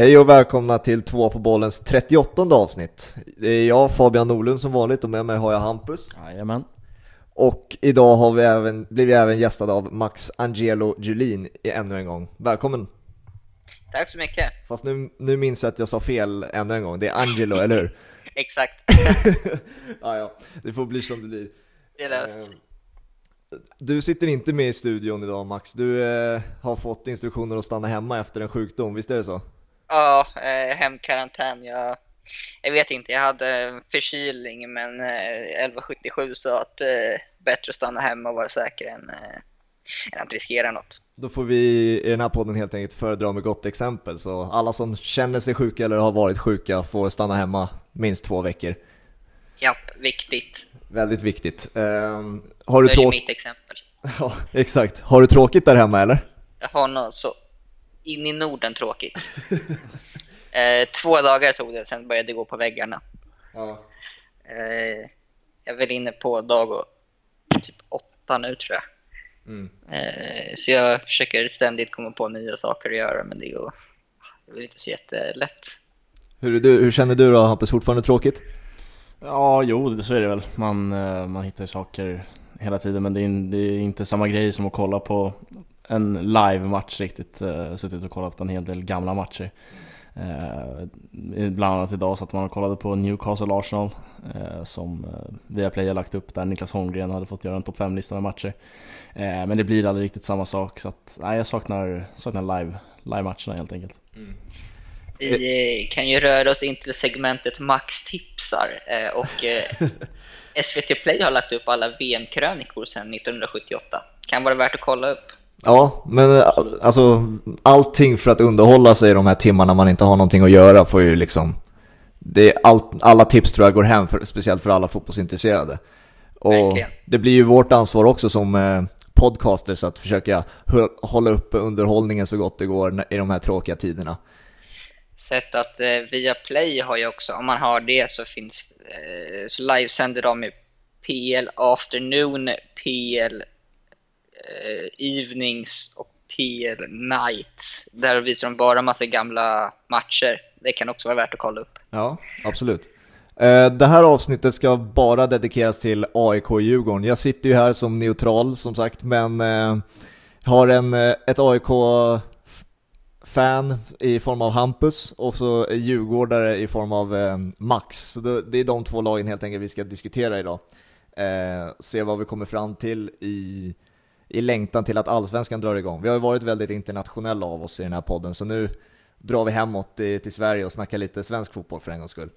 Hej och välkomna till två på bollens 38 avsnitt. Det är jag Fabian Norlund som vanligt och med mig har jag Hampus. Jajamän. Och idag har vi även, blir vi även gästade av Max Angelo Julin ännu en gång. Välkommen! Tack så mycket! Fast nu, nu minns jag att jag sa fel ännu en gång, det är Angelo, eller hur? Exakt! ja, ja, det får bli som det blir. Det är löst. Eh, du sitter inte med i studion idag Max, du eh, har fått instruktioner att stanna hemma efter en sjukdom, visst är det så? Ja, eh, hemkarantän. Jag, jag vet inte, jag hade förkylning men eh, 1177 sa att eh, bättre att stanna hemma och vara säker än, eh, än att riskera något. Då får vi i den här podden helt enkelt föredra med gott exempel, så alla som känner sig sjuka eller har varit sjuka får stanna hemma minst två veckor. Japp, viktigt. Väldigt viktigt. Um, har du det är mitt exempel. Ja, exakt. Har du tråkigt där hemma eller? Jag har nog så in i Norden tråkigt. eh, två dagar tog det, sen började det gå på väggarna. Ja. Eh, jag är väl inne på dag och typ åtta nu tror jag. Mm. Eh, så jag försöker ständigt komma på nya saker att göra, men det är, det är väl inte så jättelätt. Hur, är du, hur känner du då Hampus? Fortfarande tråkigt? Ja, jo, så är det väl. Man, eh, man hittar saker hela tiden, men det är, det är inte samma grej som att kolla på en live-match riktigt. Uh, suttit och kollat på en hel del gamla matcher. Uh, bland annat idag så att man kollade på Newcastle Arsenal uh, som uh, Viaplay har lagt upp där Niklas Holmgren hade fått göra en topp 5-lista med matcher. Uh, men det blir aldrig riktigt samma sak så att nej, jag saknar, saknar live, live-matcherna helt enkelt. Mm. Vi kan ju röra oss in till segmentet Max tipsar och SVT Play har lagt upp alla VM-krönikor sedan 1978. Kan vara värt att kolla upp. Ja, men eh, alltså allting för att underhålla sig de här timmarna man inte har någonting att göra får ju liksom det är allt, alla tips tror jag går hem, för, speciellt för alla fotbollsintresserade. Och Verkligen. det blir ju vårt ansvar också som eh, podcasters att försöka hålla uppe underhållningen så gott det går i de här tråkiga tiderna. Sett att eh, via Play har ju också, om man har det så finns, eh, så livesänder de ju PL Afternoon, PL Eh, evenings och PL Nights. Där visar de bara massa gamla matcher. Det kan också vara värt att kolla upp. Ja, absolut. Eh, det här avsnittet ska bara dedikeras till AIK och Djurgården. Jag sitter ju här som neutral som sagt, men eh, har en, ett AIK-fan i form av Hampus och så Djurgårdare i form av Max. Så det, är de två lagen helt enkelt vi ska diskutera idag. Se vad vi kommer fram till i i längtan till att allsvenskan drar igång. Vi har ju varit väldigt internationella av oss i den här podden, så nu drar vi hemåt till, till Sverige och snackar lite svensk fotboll för en gångs skull.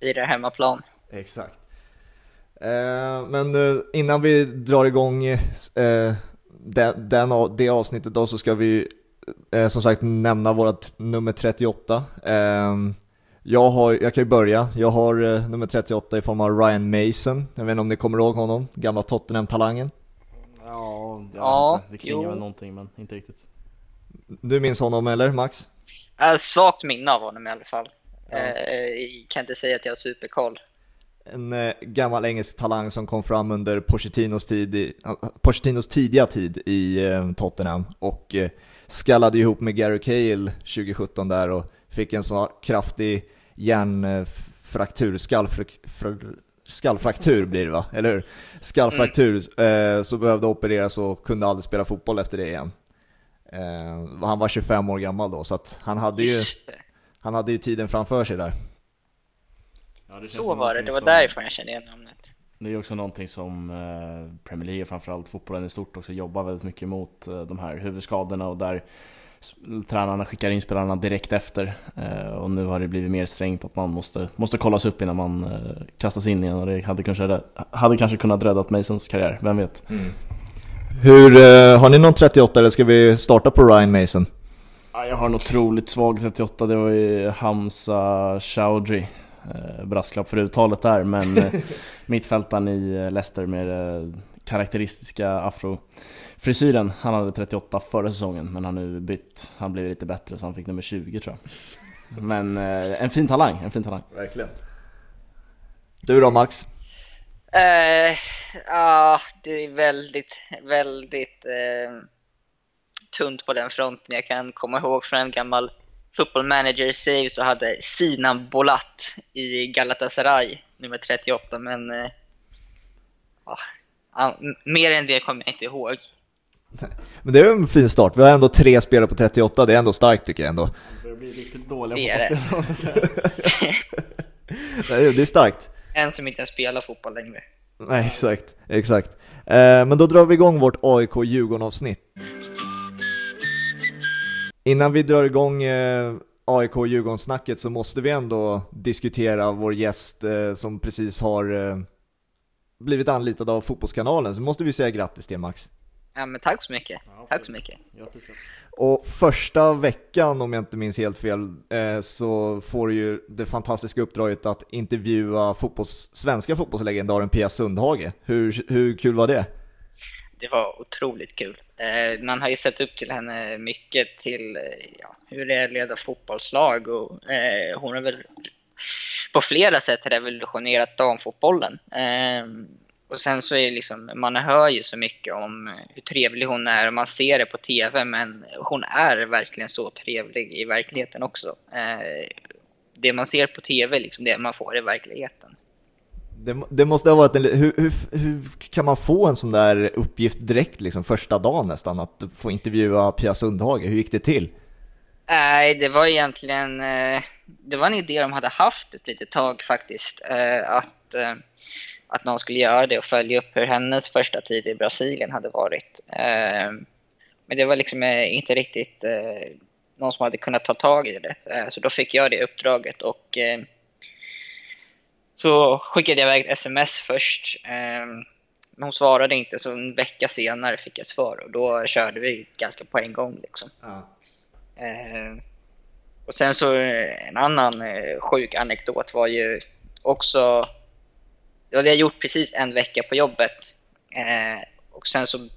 I det hemmaplan. Exakt. Eh, men eh, innan vi drar igång eh, den, den, det avsnittet då så ska vi eh, som sagt nämna vårt nummer 38. Eh, jag, har, jag kan ju börja. Jag har eh, nummer 38 i form av Ryan Mason. Jag vet inte om ni kommer ihåg honom? Gamla Tottenham-talangen. Ja, ja inte. det klingar jo. väl någonting men inte riktigt. Du minns honom eller Max? Äh, svagt minne av honom i alla fall. Ja. Eh, kan inte säga att jag har superkoll. En eh, gammal engelsk talang som kom fram under Pochettinos, tid i, Pochettinos tidiga tid i eh, Tottenham och eh, skallade ihop med Gary Cahill 2017 där och fick en så kraftig hjärnfraktur, skallfraktur, skallfraktur blir det va? Eller hur? Skallfraktur, mm. eh, så behövde opereras och kunde aldrig spela fotboll efter det igen. Eh, han var 25 år gammal då, så att han hade ju, han hade ju tiden framför sig där. Ja, så var det, det var som, därifrån jag kände igen namnet. Det är också någonting som eh, Premier League, framförallt fotbollen i stort också, jobbar väldigt mycket mot eh, de här huvudskadorna och där tränarna skickar in spelarna direkt efter eh, och nu har det blivit mer strängt att man måste, måste kollas upp innan man eh, kastas in igen och det hade kanske, hade kanske kunnat rädda Masons karriär, vem vet? Mm. Hur, eh, har ni någon 38 eller ska vi starta på Ryan Mason? jag har en otroligt svag 38, det var ju Hamza Chowdhury brasklapp för uttalet där, men mittfältaren i Leicester med karaktäristiska afrofrisyren. Han hade 38 förra säsongen men han har nu bytt. Han blev lite bättre så han fick nummer 20 tror jag. Men eh, en fin talang, en fin talang. Verkligen. Du då Max? Uh, ja, det är väldigt, väldigt uh, tunt på den fronten. Jag kan komma ihåg från en gammal football manager saves och hade Sinan Bolat i Galatasaray, nummer 38. Men eh, ja, mer än det kommer jag inte ihåg. Men det är en fin start. Vi har ändå tre spelare på 38, det är ändå starkt tycker jag ändå. Det börjar bli riktigt dåliga fotbollsspelare måste jag säga. det är starkt. En som inte ens spelar fotboll längre. Nej, exakt. exakt. Eh, men då drar vi igång vårt AIK-Djurgården-avsnitt. Innan vi drar igång eh, AIK-Djurgården-snacket så måste vi ändå diskutera vår gäst eh, som precis har blivit anlitad av Fotbollskanalen. Så måste vi säga grattis till Max. Ja, men tack så mycket. Ja, tack så mycket. Och första veckan, om jag inte minns helt fel, eh, så får du ju det fantastiska uppdraget att intervjua fotbolls, svenska fotbollslegendaren Pia Sundhage. Hur, hur kul var det? Det var otroligt kul. Eh, man har ju sett upp till henne mycket till eh, ja, hur det är att leda fotbollslag och eh, hon har väl på flera sätt revolutionerat damfotbollen. Eh, och sen så är det liksom, man hör ju så mycket om hur trevlig hon är och man ser det på TV men hon är verkligen så trevlig i verkligheten också. Eh, det man ser på TV, liksom det man får i verkligheten. Det, det måste ha varit en, hur, hur, hur, kan man få en sån där uppgift direkt liksom första dagen nästan att få intervjua Pia Sundhage? Hur gick det till? Nej, det var egentligen, eh, det var en idé de hade haft ett litet tag faktiskt. Eh, att eh, att någon skulle göra det och följa upp hur hennes första tid i Brasilien hade varit. Men det var liksom inte riktigt någon som hade kunnat ta tag i det. Så då fick jag det uppdraget och så skickade jag iväg ett sms först. Men hon svarade inte så en vecka senare fick jag svar och då körde vi ganska på en gång. Liksom. Ja. Eh, och sen så eh, en annan eh, sjuk anekdot var ju också jag hade gjort precis en vecka på jobbet. Eh, och sen så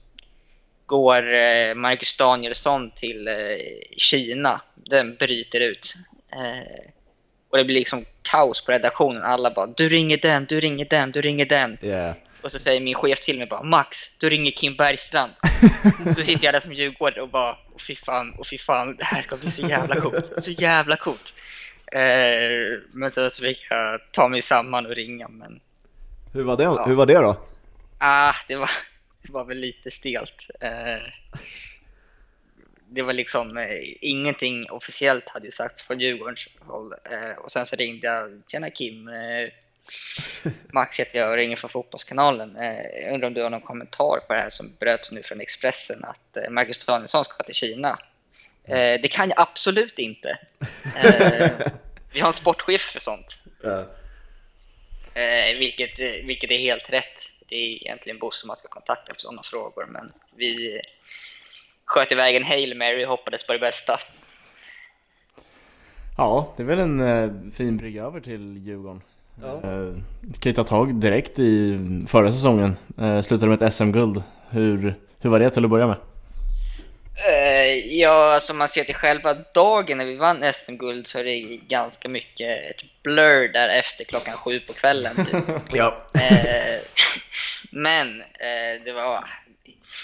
går eh, Marcus Danielsson till eh, Kina. Den bryter ut. Eh, och det blir liksom kaos på redaktionen. Alla bara du ringer den, du ringer den, du ringer den. Yeah. Och så säger min chef till mig bara Max, du ringer Kim Bergstrand. så sitter jag där som djurgårdare och bara och fy fan, och fy fan, det här ska bli så jävla coolt. Så jävla coolt. Eh, men så, så fick jag ta mig samman och ringa. Men hur var det, ja. Hur var det då? Ah, det, var, det var väl lite stelt. Eh, det var liksom, eh, ingenting officiellt hade ju sagts från Djurgårdens håll. Eh, och sen så ringde jag, tjena Kim, eh, Max heter jag och ringer från Fotbollskanalen. Eh, undrar om du har någon kommentar på det här som bröts nu från Expressen att eh, Marcus Danielsson ska till Kina. Eh, det kan jag absolut inte. Vi har en sportchef för sånt. Ja. Vilket, vilket är helt rätt. Det är egentligen Bosse man ska kontakta för sådana frågor, men vi sköt iväg en Hail Mary och hoppades på det bästa. Ja, det är väl en fin brygga över till Djurgården. Ja. Eh, kan ju ta tag direkt i förra säsongen. Eh, slutade med ett SM-guld. Hur, hur var det till att börja med? Uh, ja, alltså man ser till själva dagen när vi vann SM-guld så är det ganska mycket ett blur där efter klockan sju på kvällen. Typ. ja. Men det var...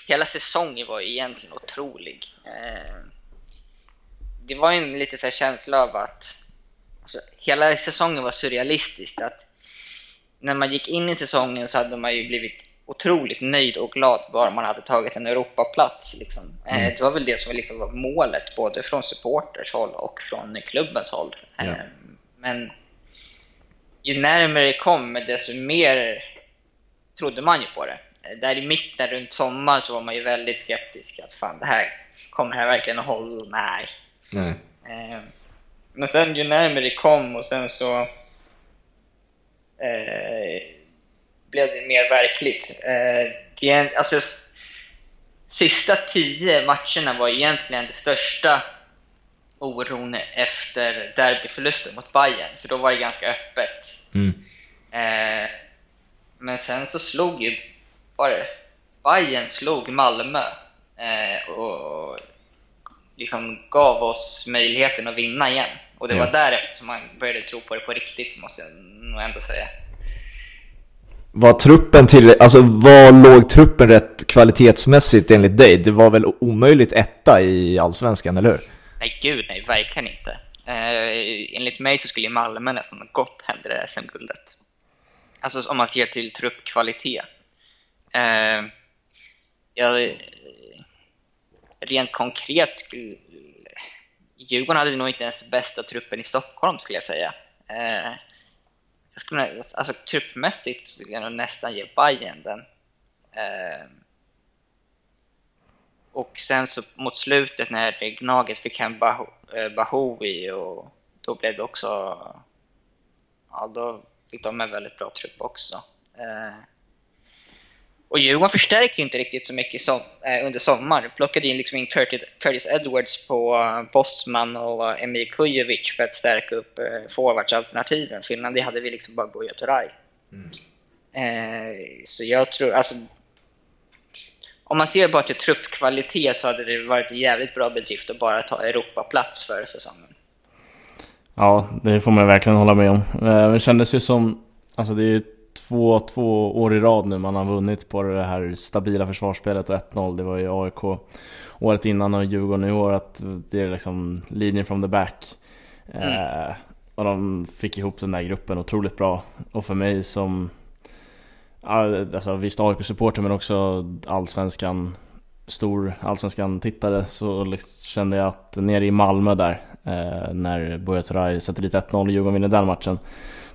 Hela säsongen var egentligen otrolig. det var en lite så känsla av att alltså, hela säsongen var surrealistisk. Att när man gick in i säsongen så hade man ju blivit otroligt nöjd och glad bara man hade tagit en Europaplats. Liksom. Eh, mm. Det var väl det som liksom var målet, både från supporters håll och från klubbens håll. Ja. Eh, men ju närmare det kom, desto mer trodde man ju på det. Eh, där i mitten, runt sommaren, så var man ju väldigt skeptisk. Att fan, det här, kommer det här verkligen att hålla? Nej. Nej. Men sen ju närmare det kom och sen så eh, blev det mer verkligt. Eh, det, alltså, sista tio matcherna var egentligen det största oron efter derbyförlusten mot Bayern för då var det ganska öppet. Mm. Eh, men sen så slog ju bara Bayern slog Malmö eh, och liksom gav oss möjligheten att vinna igen. Och det ja. var därefter som man började tro på det på riktigt, måste jag nog ändå säga. Var truppen till, alltså var låg truppen rätt kvalitetsmässigt enligt dig? Det var väl omöjligt etta i Allsvenskan, eller hur? Nej, gud nej, verkligen inte. Eh, enligt mig så skulle Malmö nästan ha gått hem det SM-guldet. Alltså om man ser till truppkvalitet. Eh, jag, rent konkret skulle... Djurgården hade nog inte ens bästa truppen i Stockholm skulle jag säga. Eh, jag skulle, alltså truppmässigt skulle jag nog nästan ge Bayern den. Eh, och sen så mot slutet när Gnaget fick hem eh, Bahoui och då blev det också... Ja, då fick de en väldigt bra trupp också. Eh, och Djurgården förstärker inte riktigt så mycket som, eh, under sommaren. Plockade in, liksom in Curtis, Curtis Edwards på uh, Bosman och Emil Kujovic för att stärka upp uh, forwardsalternativen. Finland, det hade vi liksom bara Buya Turay. Mm. Eh, så jag tror, alltså om man ser bara till truppkvalitet så hade det varit en jävligt bra bedrift att bara ta Europaplats för säsongen. Ja, det får man verkligen hålla med om. Eh, det kändes ju som, alltså det är två, två år i rad nu man har vunnit på det här stabila försvarsspelet och 1-0. Det var ju AIK året innan och Djurgården i år att det är liksom linjen from the back. Mm. Eh, och de fick ihop den där gruppen otroligt bra. Och för mig som alltså visst AIK-supporter men också allsvenskan stor allsvenskan-tittare så liksom kände jag att nere i Malmö där eh, när Buya sätter dit 1-0 och Djurgården vinner den matchen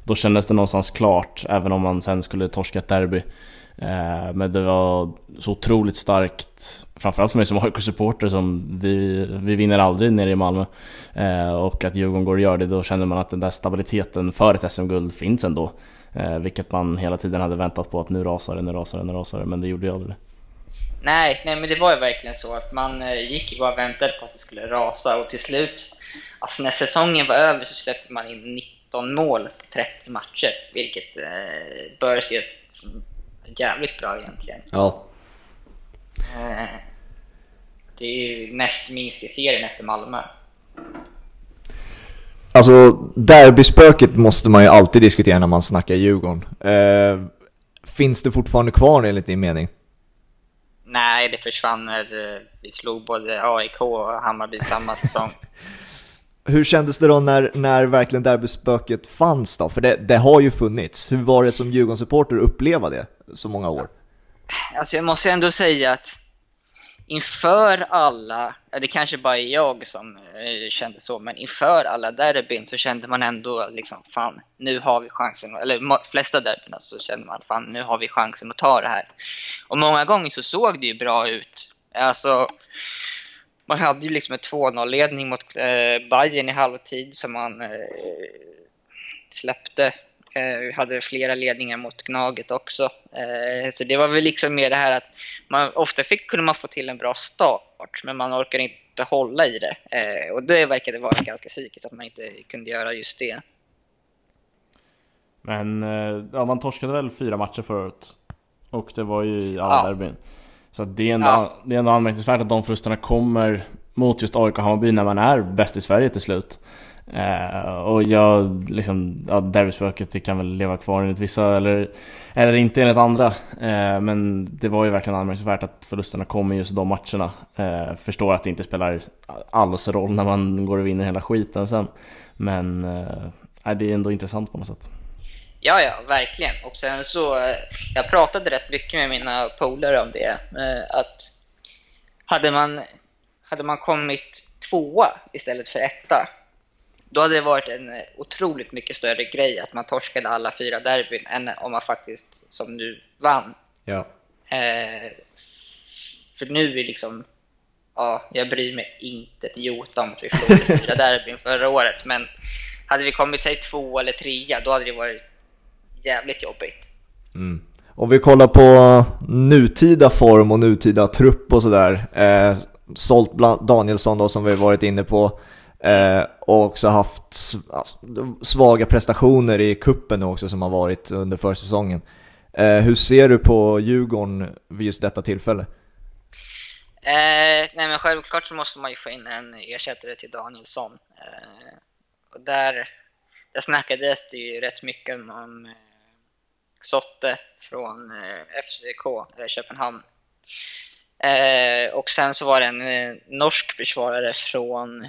då kändes det någonstans klart även om man sen skulle torska ett derby. Eh, men det var så otroligt starkt framförallt för mig som AIK-supporter som vi, vi vinner aldrig nere i Malmö. Eh, och att Djurgården går och gör det då känner man att den där stabiliteten för ett SM-guld finns ändå. Eh, vilket man hela tiden hade väntat på att nu rasar det, nu rasar det, nu rasar det, men det gjorde ju aldrig det. Nej, nej, men det var ju verkligen så att man gick ju bara och väntade på att det skulle rasa och till slut, alltså när säsongen var över så släppte man in 19 mål på 30 matcher, vilket eh, bör ses som jävligt bra egentligen. Ja. Eh, det är ju näst minst i serien efter Malmö. Alltså, derbyspöket måste man ju alltid diskutera när man snackar Djurgården. Eh, finns det fortfarande kvar enligt din mening? Nej, det försvann när eh, vi slog både AIK och Hammarby samma säsong. Hur kändes det då när, när verkligen derbyspöket fanns då? För det, det har ju funnits. Hur var det som Djurgårdssupporter att uppleva det så många år? Alltså jag måste ändå säga att inför alla, det kanske bara är jag som eh, kände så, men inför alla derbyn så kände man ändå liksom fan, nu har vi chansen, eller de flesta derbyna så kände man fan, nu har vi chansen att ta det här. Och många gånger så såg det ju bra ut. Alltså, man hade ju liksom en 2-0-ledning mot eh, Bayern i halvtid som man eh, släppte eh, hade flera ledningar mot Gnaget också. Eh, så det var väl liksom mer det här att man ofta fick, kunde man få till en bra start, men man orkade inte hålla i det. Eh, och det verkade vara ganska psykiskt att man inte kunde göra just det. Men ja, man torskade väl fyra matcher förut. Och det var ju i alla ja. derbyn. Så det är, ändå, ja. det är ändå anmärkningsvärt att de förlusterna kommer mot just AIK och Hammarby när man är bäst i Sverige till slut. Uh, och jag, liksom, ja, derbyspöket det kan väl leva kvar enligt vissa eller, eller inte enligt andra. Uh, men det var ju verkligen anmärkningsvärt att förlusterna kom i just de matcherna. Uh, förstår att det inte spelar alls roll när man går och vinner hela skiten sen. Men det är ändå intressant på något sätt. Ja, ja, verkligen. Och sen så, jag pratade rätt mycket med mina polare om det. Att hade man, hade man kommit tvåa istället för etta då hade det varit en eh, otroligt mycket större grej att man torskade alla fyra derbyn än om man faktiskt, som nu, vann. Ja. Eh, för nu är liksom, ja, jag bryr mig inte ett jota om att vi förlorade fyra derbyn förra året, men hade vi kommit, säg två eller trea, då hade det varit jävligt jobbigt. Mm. Om vi kollar på nutida form och nutida trupp och sådär, eh, sålt Danielsson då som vi varit inne på, Eh, och också haft alltså, svaga prestationer i kuppen också som har varit under försäsongen. Eh, hur ser du på Djurgården vid just detta tillfälle? Eh, nej men självklart så måste man ju få in en ersättare till Danielsson. Eh, och där, där snackades det ju rätt mycket om eh, Sotte från eh, FCK, eh, Köpenhamn. Eh, och sen så var det en norsk försvarare från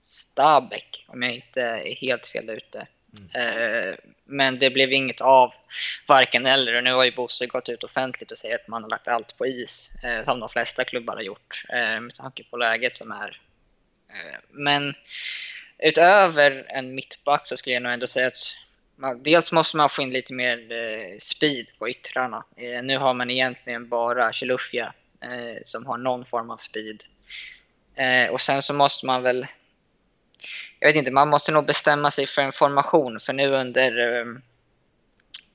Stabek, om jag inte är helt fel ute. Mm. Men det blev inget av varken eller. Och nu har ju Bosse gått ut offentligt och säger att man har lagt allt på is, som de flesta klubbar har gjort, med tanke på läget som är. Men utöver en mittback så skulle jag nog ändå säga att man, dels måste man få in lite mer eh, speed på yttrarna. Eh, nu har man egentligen bara Chilufya eh, som har någon form av speed. Eh, och sen så måste man väl, jag vet inte, man måste nog bestämma sig för en formation. För nu under, eh,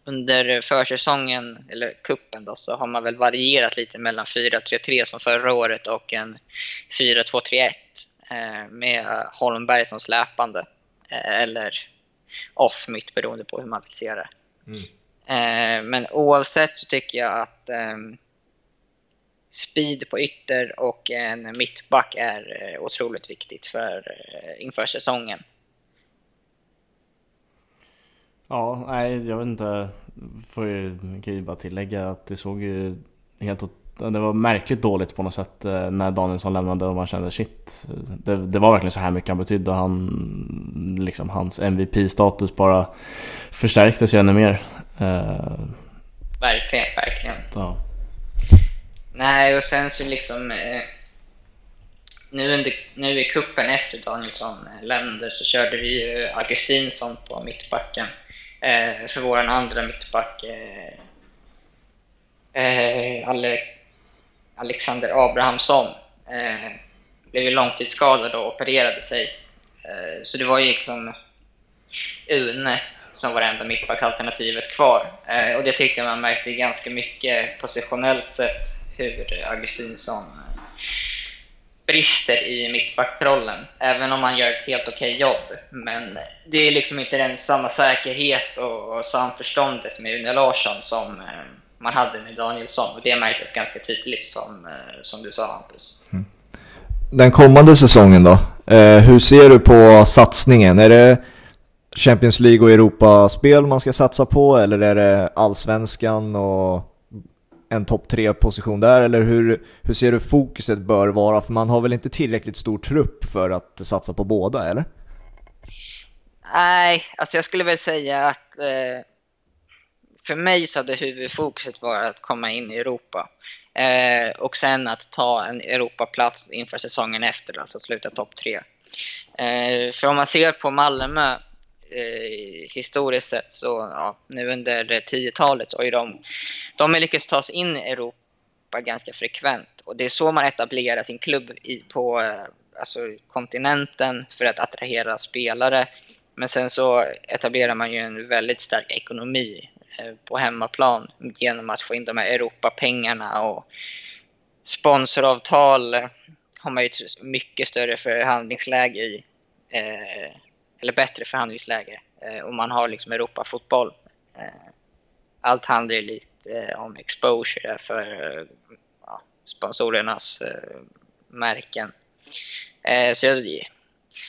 under försäsongen, eller kuppen då, så har man väl varierat lite mellan 4-3-3 som förra året och en 4-2-3-1 eh, med Holmberg som släpande. Eh, eller off mitt beroende på hur man vill se det. Mm. Eh, men oavsett så tycker jag att eh, speed på ytter och en mittback är eh, otroligt viktigt för eh, inför säsongen. Ja, nej, jag vet inte. Får ju bara tillägga att det såg ju helt det var märkligt dåligt på något sätt eh, när Danielsson lämnade och man kände shit. Det, det var verkligen så här mycket han betydde. Han, liksom, hans MVP-status bara förstärktes ju ännu mer. Uh, verkligen, verkligen. Ja. Nej, och sen så liksom... Eh, nu, under, nu i kuppen efter Danielsson lämnade så körde vi ju Augustinsson på mittbacken. Eh, för vår andra mittback. Eh, eh, Alexander Abrahamsson eh, blev ju långtidsskadad och opererade sig. Eh, så det var ju liksom Une som var det enda mittbacksalternativet kvar. Eh, och det tyckte jag man märkte ganska mycket positionellt sett hur Augustinsson eh, brister i mittbackrollen. Även om han gör ett helt okej jobb. Men det är liksom inte den samma säkerhet och, och samförståndet med Une Larsson som eh, man hade med Danielsson. Och det märktes ganska tydligt som, eh, som du sa Hampus. Mm. Den kommande säsongen då? Eh, hur ser du på satsningen? Är det Champions League och Europaspel man ska satsa på? Eller är det Allsvenskan och en topp tre position där? Eller hur, hur ser du fokuset bör vara? För man har väl inte tillräckligt stor trupp för att satsa på båda, eller? Nej, alltså jag skulle väl säga att eh, för mig så hade huvudfokuset varit att komma in i Europa. Eh, och sen att ta en Europaplats inför säsongen efter, alltså sluta topp tre. Eh, för om man ser på Malmö eh, historiskt sett så, ja, nu under 10-talet så har ju de, de har lyckats ta sig in i Europa ganska frekvent. Och det är så man etablerar sin klubb i, på eh, alltså, kontinenten för att attrahera spelare. Men sen så etablerar man ju en väldigt stark ekonomi Eh, på hemmaplan genom att få in de här Europapengarna och sponsoravtal eh, har man ju ett mycket större förhandlingsläge i. Eh, eller bättre förhandlingsläge. Eh, och man har liksom Europafotboll. Eh, allt handlar ju lite om exposure för sponsorernas märken. så jag,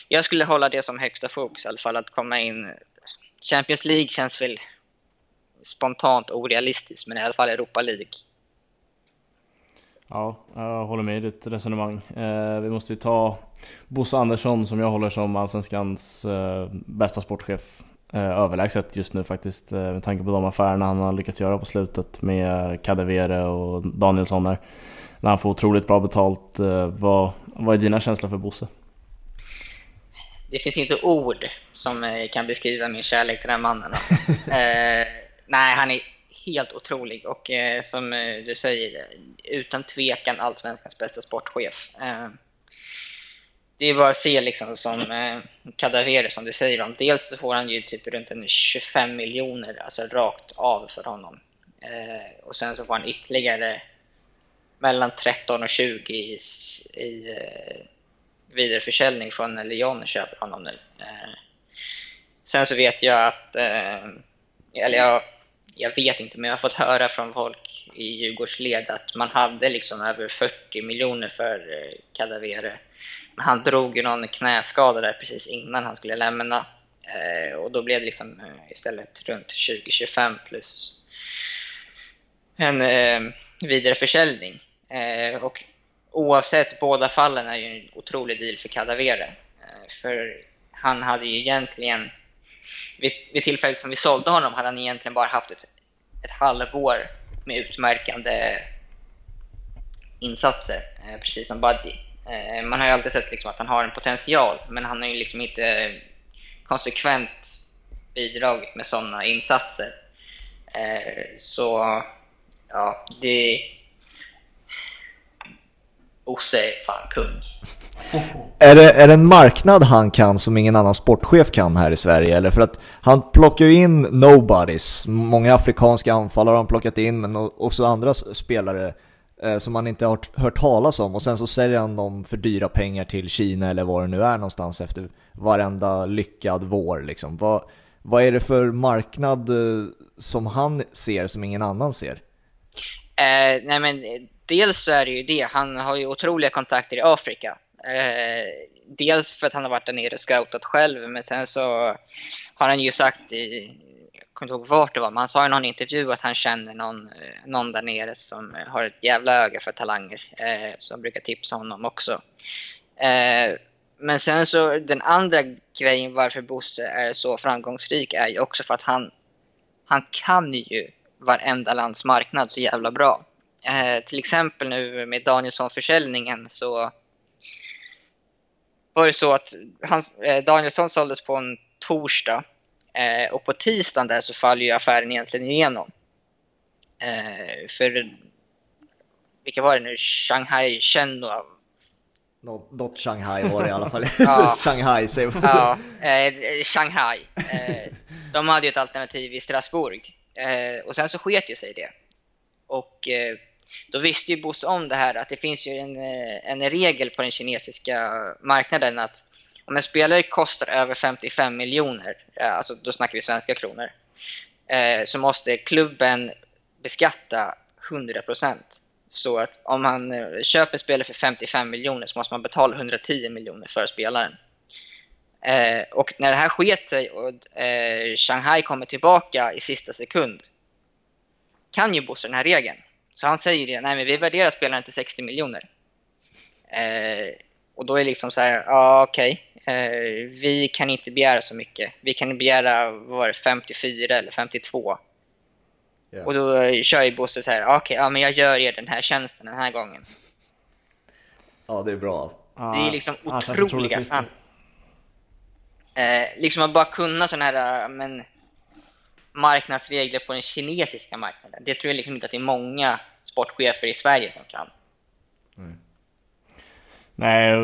jag skulle hålla det som högsta fokus i alla fall, att komma in. Champions League känns väl spontant orealistiskt, men i alla fall Europa League. Ja, jag håller med i ditt resonemang. Eh, vi måste ju ta Bosse Andersson som jag håller som Allsvenskans eh, bästa sportchef eh, överlägset just nu faktiskt med tanke på de affärerna han har lyckats göra på slutet med Kadewere och Danielsson där. När han får otroligt bra betalt. Vad, vad är dina känslor för Bosse? Det finns inte ord som kan beskriva min kärlek till den mannen. Alltså. Nej, han är helt otrolig och eh, som eh, du säger, utan tvekan allsvenskans bästa sportchef. Eh, det är bara att se liksom som eh, Kadavere som du säger om. Dels så får han ju typ runt en 25 miljoner, alltså rakt av för honom. Eh, och sen så får han ytterligare mellan 13 och 20 i, i eh, vidareförsäljning från Lyon köper honom nu. Eh, sen så vet jag att, eh, eller jag jag vet inte, men jag har fått höra från folk i Djurgårdsled att man hade liksom över 40 miljoner för eh, Kadavere. Men han drog ju någon knäskada där precis innan han skulle lämna. Eh, och då blev det liksom eh, istället runt 20-25 plus en vidareförsäljning. Och oavsett, båda fallen är ju en otrolig deal för Kadavere. för han hade ju egentligen, vid, vid tillfället som vi sålde honom, hade han egentligen bara haft ett, ett halvår med utmärkande insatser, eh, precis som Buddy. Eh, man har ju alltid sett liksom att han har en potential, men han har ju liksom inte konsekvent bidragit med sådana insatser. Eh, så, ja, det... Bosse är fan kung. Är det, är det en marknad han kan som ingen annan sportchef kan här i Sverige? Eller för att han plockar ju in nobodies, många afrikanska anfallare har han plockat in, men också andra spelare eh, som man inte har hört talas om och sen så säljer han dem för dyra pengar till Kina eller var det nu är någonstans efter varenda lyckad vår liksom. Vad, vad är det för marknad eh, som han ser som ingen annan ser? Eh, nej men dels så är det ju det, han har ju otroliga kontakter i Afrika. Eh, dels för att han har varit där nere och scoutat själv, men sen så har han ju sagt i, jag kommer inte ihåg vart det var, men han sa i någon intervju att han känner någon, eh, någon där nere som eh, har ett jävla öga för talanger, eh, som brukar tipsa honom också. Eh, men sen så den andra grejen varför Bosse är så framgångsrik är ju också för att han, han kan ju varenda lands marknad så jävla bra. Eh, till exempel nu med Danielsson-försäljningen så var det så att hans, eh, Danielsson såldes på en torsdag eh, och på tisdagen där så faller ju affären egentligen igenom. Eh, för vilka var det nu? Shanghai Shenhua något, något Shanghai var det i alla fall. Ja. Shanghai säger man. Ja, eh, Shanghai. Eh, de hade ju ett alternativ i Strasbourg. Och sen så sket ju sig det. Och eh, då visste ju Bosse om det här att det finns ju en, eh, en regel på den kinesiska marknaden att om en spelare kostar över 55 miljoner, eh, alltså då snackar vi svenska kronor, eh, så måste klubben beskatta 100 procent så att om man köper spelare för 55 miljoner så måste man betala 110 miljoner för spelaren. Eh, och när det här sket sig och eh, Shanghai kommer tillbaka i sista sekund kan ju Bosse den här regeln. Så han säger det, nej men vi värderar spelaren till 60 miljoner. Eh, och då är det liksom så här, ja ah, okej, okay. Eh, vi kan inte begära så mycket. Vi kan begära, vad var det, 54 eller 52. Yeah. Och då kör ju Bosse så här, okej, okay, ja men jag gör er den här tjänsten den här gången. Ja, det är bra. Det är liksom ah, otroliga. Han, eh, liksom att bara kunna sådana här men, marknadsregler på den kinesiska marknaden. Det tror jag liksom inte att det är många sportchefer i Sverige som kan. Mm. Nej,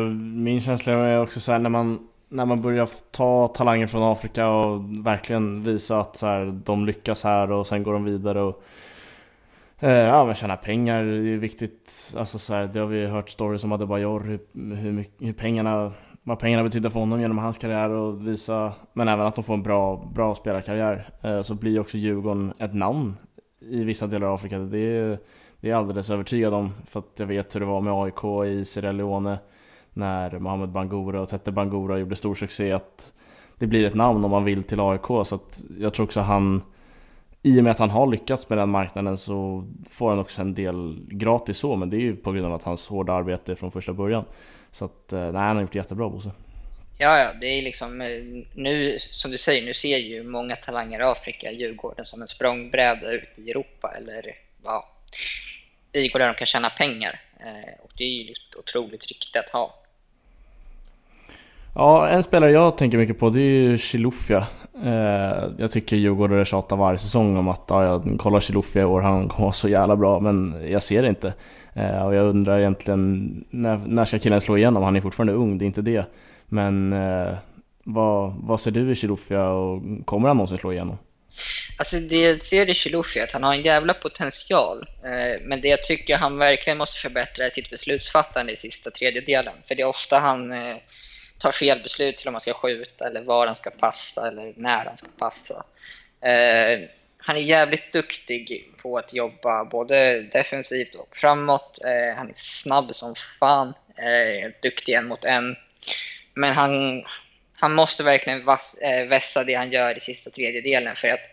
min känsla är också så här när man när man börjar ta talanger från Afrika och verkligen visa att så här, de lyckas här och sen går de vidare och eh, ja, men tjäna pengar det är viktigt. Alltså så här, det har vi hört stories om Adebayor, hur, hur, hur pengarna, vad pengarna betyder för honom genom hans karriär och visa, men även att de får en bra, bra spelarkarriär. Eh, så blir också Djurgården ett namn i vissa delar av Afrika. Det är, det är jag alldeles övertygad om, för att jag vet hur det var med AIK i Sierra Leone när Mohamed Bangura och Tete Bangura gjorde stor succé att det blir ett namn om man vill till AIK så att jag tror också han i och med att han har lyckats med den marknaden så får han också en del gratis så men det är ju på grund av att hans hårda arbete från första början. Så att eh, nej, han har gjort jättebra Bosse. Ja, ja, det är liksom eh, nu som du säger, nu ser ju många talanger i Afrika Djurgården som en språngbräda ut i Europa eller ja, ligor där de kan tjäna pengar. Eh, och det är ju ett otroligt rykte att ha. Ja, en spelare jag tänker mycket på det är ju Chilufya. Eh, jag tycker Djurgården tjatar varje säsong om att ja, jag kollar Chilufya i år, han kommer vara så jävla bra, men jag ser det inte. Eh, och jag undrar egentligen, när, när ska killen slå igenom? Han är fortfarande ung, det är inte det. Men vad, vad ser du i Chilufya och kommer han någonsin slå igenom? Alltså det jag ser i Chilufya att han har en jävla potential. Eh, men det jag tycker han verkligen måste förbättra är sitt beslutsfattande i sista tredjedelen. För det är ofta han eh, tar fel beslut till om han ska skjuta eller var han ska passa eller när han ska passa. Eh, han är jävligt duktig på att jobba både defensivt och framåt. Han är snabb som fan, duktig en mot en. Men han, han måste verkligen vass, vässa det han gör i sista tredjedelen för att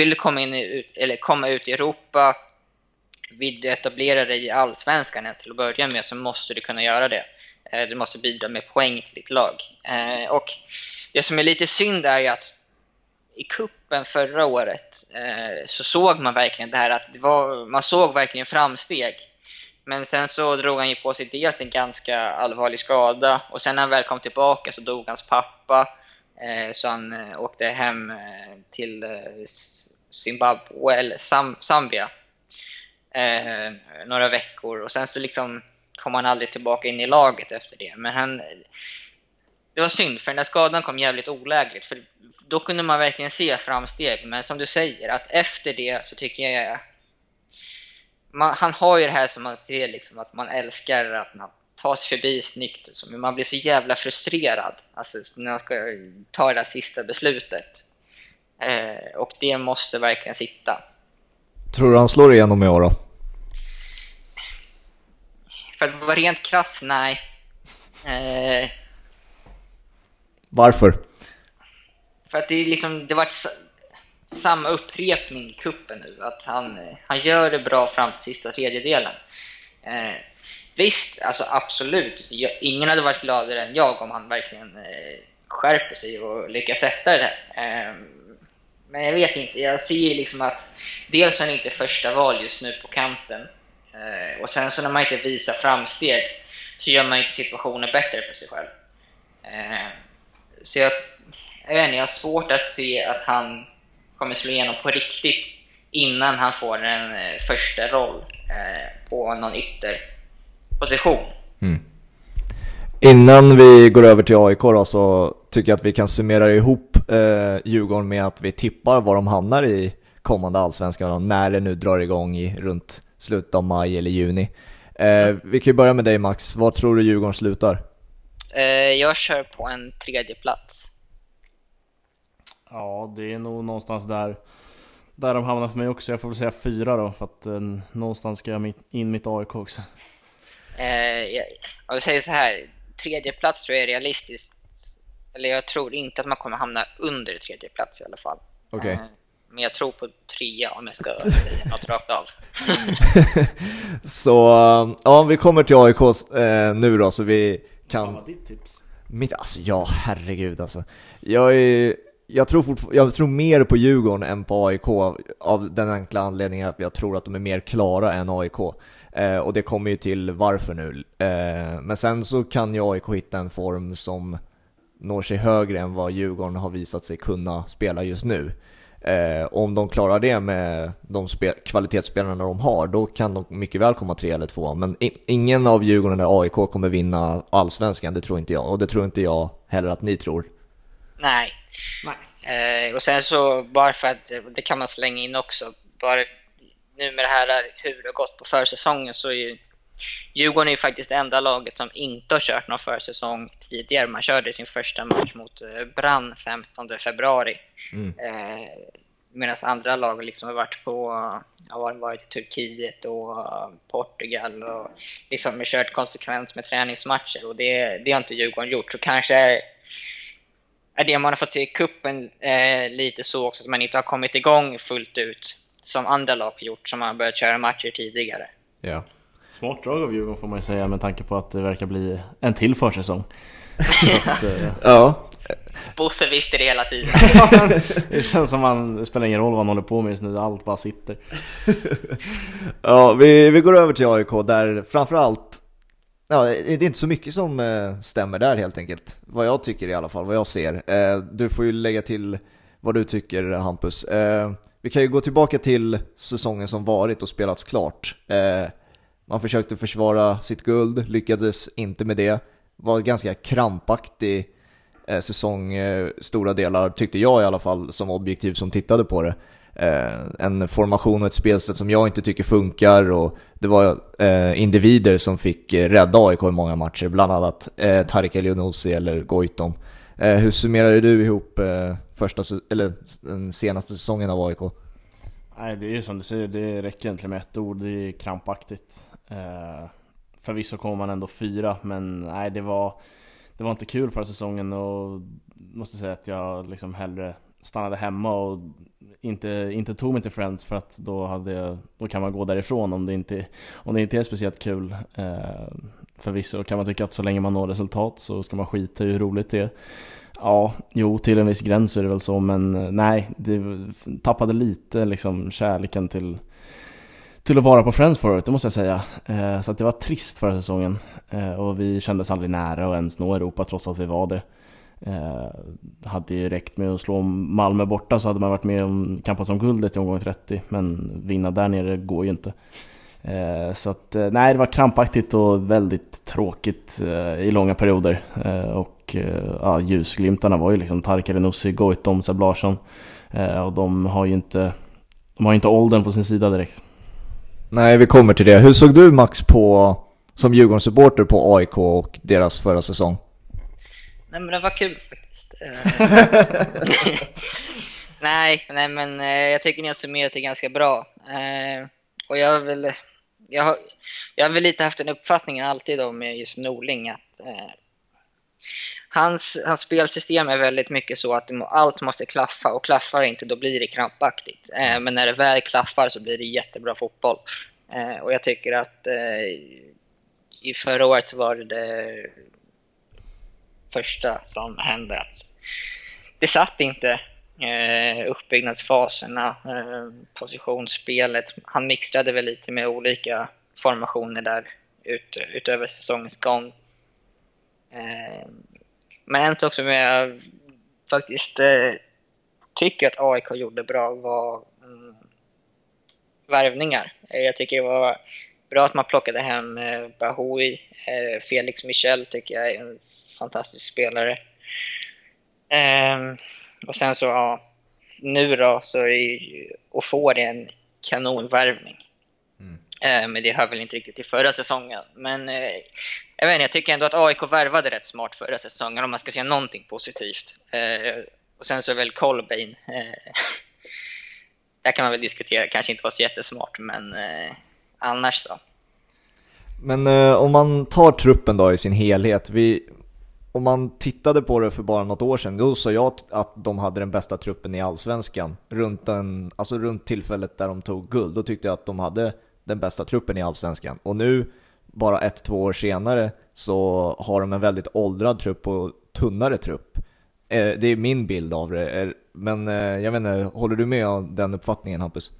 vill du komma, in i, eller komma ut i Europa, vill du etablera dig i Allsvenskan till att börja med så måste du kunna göra det. Eh, du måste bidra med poäng till ditt lag. Eh, och det som är lite synd är ju att i kuppen förra året eh, så såg man verkligen det här att det var, man såg verkligen framsteg. Men sen så drog han ju på sig dels en ganska allvarlig skada och sen när han väl kom tillbaka så dog hans pappa. Eh, så han eh, åkte hem eh, till Zimbabwe, eller Zambia, några veckor. Och sen så liksom kom han aldrig tillbaka in i laget efter det. Men han, det var synd, för den där skadan kom jävligt olägligt. För då kunde man verkligen se framsteg. Men som du säger, att efter det så tycker jag man, han har ju det här som man ser liksom att man älskar att man tar sig förbi snyggt. Men man blir så jävla frustrerad alltså, när han ska ta det där sista beslutet. Eh, och det måste verkligen sitta. Tror du han slår igenom i år då? För att vara rent krass, nej. Eh, Varför? För att det är liksom, det var samma upprepning i kuppen nu. Att han, han gör det bra fram till sista tredjedelen. Eh, visst, alltså absolut. Ingen hade varit gladare än jag om han verkligen eh, skärper sig och lyckas sätta det. Eh, men jag vet inte, jag ser liksom att dels är han inte första val just nu på kanten. Eh, och sen så när man inte visar framsteg så gör man inte situationen bättre för sig själv. Ehm, så jag, jag vet inte, jag har svårt att se att han kommer slå igenom på riktigt innan han får en eh, första roll på någon ytterposition. Mm. Innan vi går över till AIK då, så tycker jag att vi kan summera ihop eh, Djurgården med att vi tippar var de hamnar i kommande allsvenskan när det nu drar igång i runt slutet av maj eller juni. Eh, vi kan ju börja med dig Max, var tror du Djurgården slutar? Eh, jag kör på en tredje plats. Ja, det är nog någonstans där, där de hamnar för mig också. Jag får väl säga fyra då, för att eh, någonstans ska jag in mitt AIK också. Eh, jag, säga så här, tredje plats tror jag är realistiskt. Eller jag tror inte att man kommer hamna under tredje plats i alla fall. Okay. Eh, men jag tror på trea om jag ska säga något rakt av. så, ja, vi kommer till AIK eh, nu då, så vi kan... Vad var ditt tips? Mitt, alltså ja, herregud alltså. Jag är jag tror, jag tror mer på Djurgården än på AIK av den enkla anledningen att jag tror att de är mer klara än AIK. Eh, och det kommer ju till varför nu. Eh, men sen så kan ju AIK hitta en form som når sig högre än vad Djurgården har visat sig kunna spela just nu. Eh, om de klarar det med de kvalitetsspelarna de har, då kan de mycket väl komma tre eller två. Men ingen av Djurgården eller AIK kommer vinna Allsvenskan, det tror inte jag. Och det tror inte jag heller att ni tror. Nej, Eh, och sen så, bara för att det kan man slänga in också, bara nu med det här hur det har gått på försäsongen så är ju Djurgården är ju faktiskt det enda laget som inte har kört någon försäsong tidigare. Man körde sin första match mot eh, Brann 15 februari. Mm. Eh, Medan andra lag liksom har varit på, har varit i Turkiet och Portugal och liksom kört konsekvent med träningsmatcher och det, det har inte Djurgården gjort. Så kanske är det man har fått se i kuppen eh, lite så också, att man inte har kommit igång fullt ut som andra lag har gjort, som har börjat köra matcher tidigare. Ja. Smart drag av Djurgården får man ju säga med tanke på att det verkar bli en till försäsong. att, eh... ja. Bosse visste det hela tiden. det känns som att det spelar ingen roll vad han håller på med just nu, allt bara sitter. ja, vi, vi går över till AIK där framförallt Ja, det är inte så mycket som eh, stämmer där helt enkelt. Vad jag tycker i alla fall, vad jag ser. Eh, du får ju lägga till vad du tycker Hampus. Vi kan ju gå tillbaka till säsongen som varit och spelats klart. Eh, man försökte försvara sitt guld, lyckades inte med det. Var ganska krampaktig eh, säsong, eh, stora delar, tyckte jag i alla fall, som objektiv som tittade på det eh, en formation och ett spelsätt som jag inte tycker funkar och det var eh, individer som fick eh, rädda AIK i många matcher, bland annat eh, Tarik Elionossi eller Goitom. Eh, hur summerar du ihop eh, första, eller den senaste säsongen av AIK? Nej, det är ju som du säger, det räcker egentligen med ett ord, det är krampaktigt. Eh, förvisso kommer man ändå fyra, men nej, det var, det var inte kul förra säsongen och måste säga att jag liksom hellre stannade hemma och inte, inte tog mig till Friends för att då, hade, då kan man gå därifrån om det inte, om det inte är speciellt kul. Eh, förvisso kan man tycka att så länge man når resultat så ska man skita i hur roligt det är. Ja, jo, till en viss gräns är det väl så, men eh, nej, det tappade lite liksom kärleken till, till att vara på Friends förut, det måste jag säga. Eh, så att det var trist förra säsongen eh, och vi kändes aldrig nära att ens nå Europa trots att vi var det. Eh, hade ju räckt med att slå Malmö borta så hade man varit med om kampat om guldet i omgång 30 men vinna där nere går ju inte. Eh, så att eh, nej, det var krampaktigt och väldigt tråkigt eh, i långa perioder. Och ja, ljusglimtarna var ju liksom Tarkari, Nussi, Goitom, Seb Larsson. och de har ju inte, de har inte åldern på sin sida direkt. Nej, vi kommer till det. Hur såg du Max på, som Djurgårdssupporter på AIK och deras förra säsong? Nej men det var kul faktiskt. nej, nej men jag tycker ni har summerat det ganska bra. Och jag väl, jag har, jag har väl lite haft en uppfattning alltid om just Norling att eh, hans, hans spelsystem är väldigt mycket så att allt måste klaffa och klaffar inte då blir det krampaktigt. men när det väl klaffar så blir det jättebra fotboll. och jag tycker att i förra året var det första som hände. Att det satt inte eh, uppbyggnadsfaserna, eh, positionsspelet. Han mixtrade väl lite med olika formationer där ut, utöver säsongens gång. Eh, men en sak som jag faktiskt eh, tycker att AIK gjorde bra var mm, värvningar. Eh, jag tycker det var bra att man plockade hem eh, Bahoui. Eh, Felix Michel tycker jag är en fantastisk spelare. Eh, och sen så, ja, nu då så är Ofor en kanonvärvning. Mm. Eh, men det hör väl inte riktigt till förra säsongen. Men eh, jag vet inte, jag tycker ändå att AIK värvade rätt smart förra säsongen om man ska säga någonting positivt. Eh, och sen så är väl Colbain, eh, där kan man väl diskutera, kanske inte var så jättesmart, men eh, annars så. Men om man tar truppen då i sin helhet, vi, om man tittade på det för bara något år sedan, då sa jag att de hade den bästa truppen i Allsvenskan. Runt, en, alltså runt tillfället där de tog guld, då tyckte jag att de hade den bästa truppen i Allsvenskan. Och nu, bara ett, två år senare, så har de en väldigt åldrad trupp och tunnare trupp. Eh, det är min bild av det. Eh, men eh, jag vet inte, håller du med om den uppfattningen Hampus?